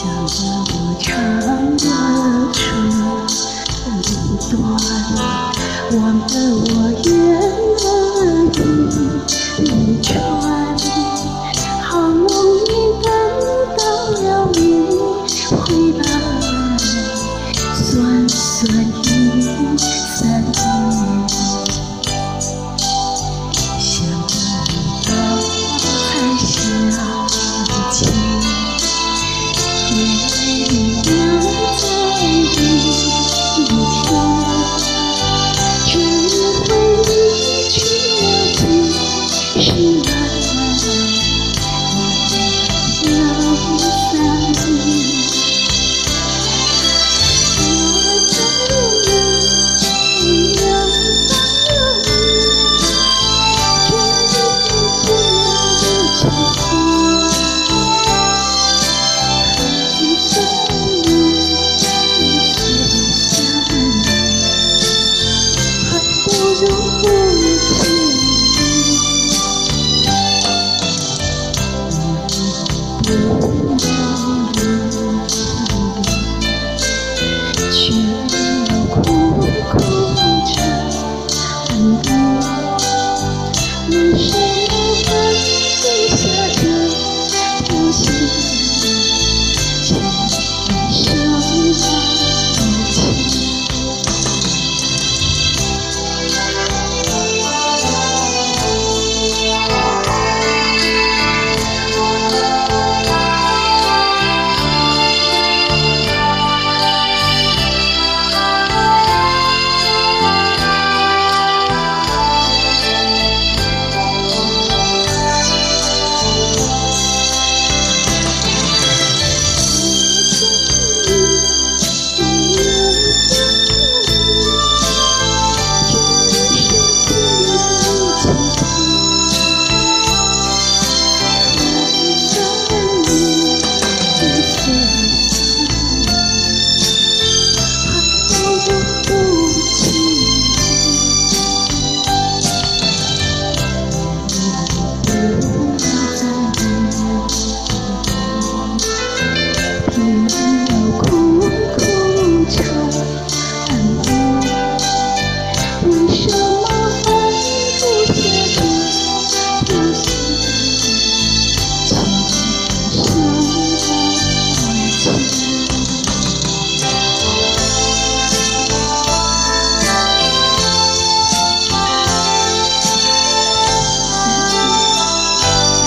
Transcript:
想着我长的愁断了，望得我远的你离船，好梦易等到了你回来，酸酸的。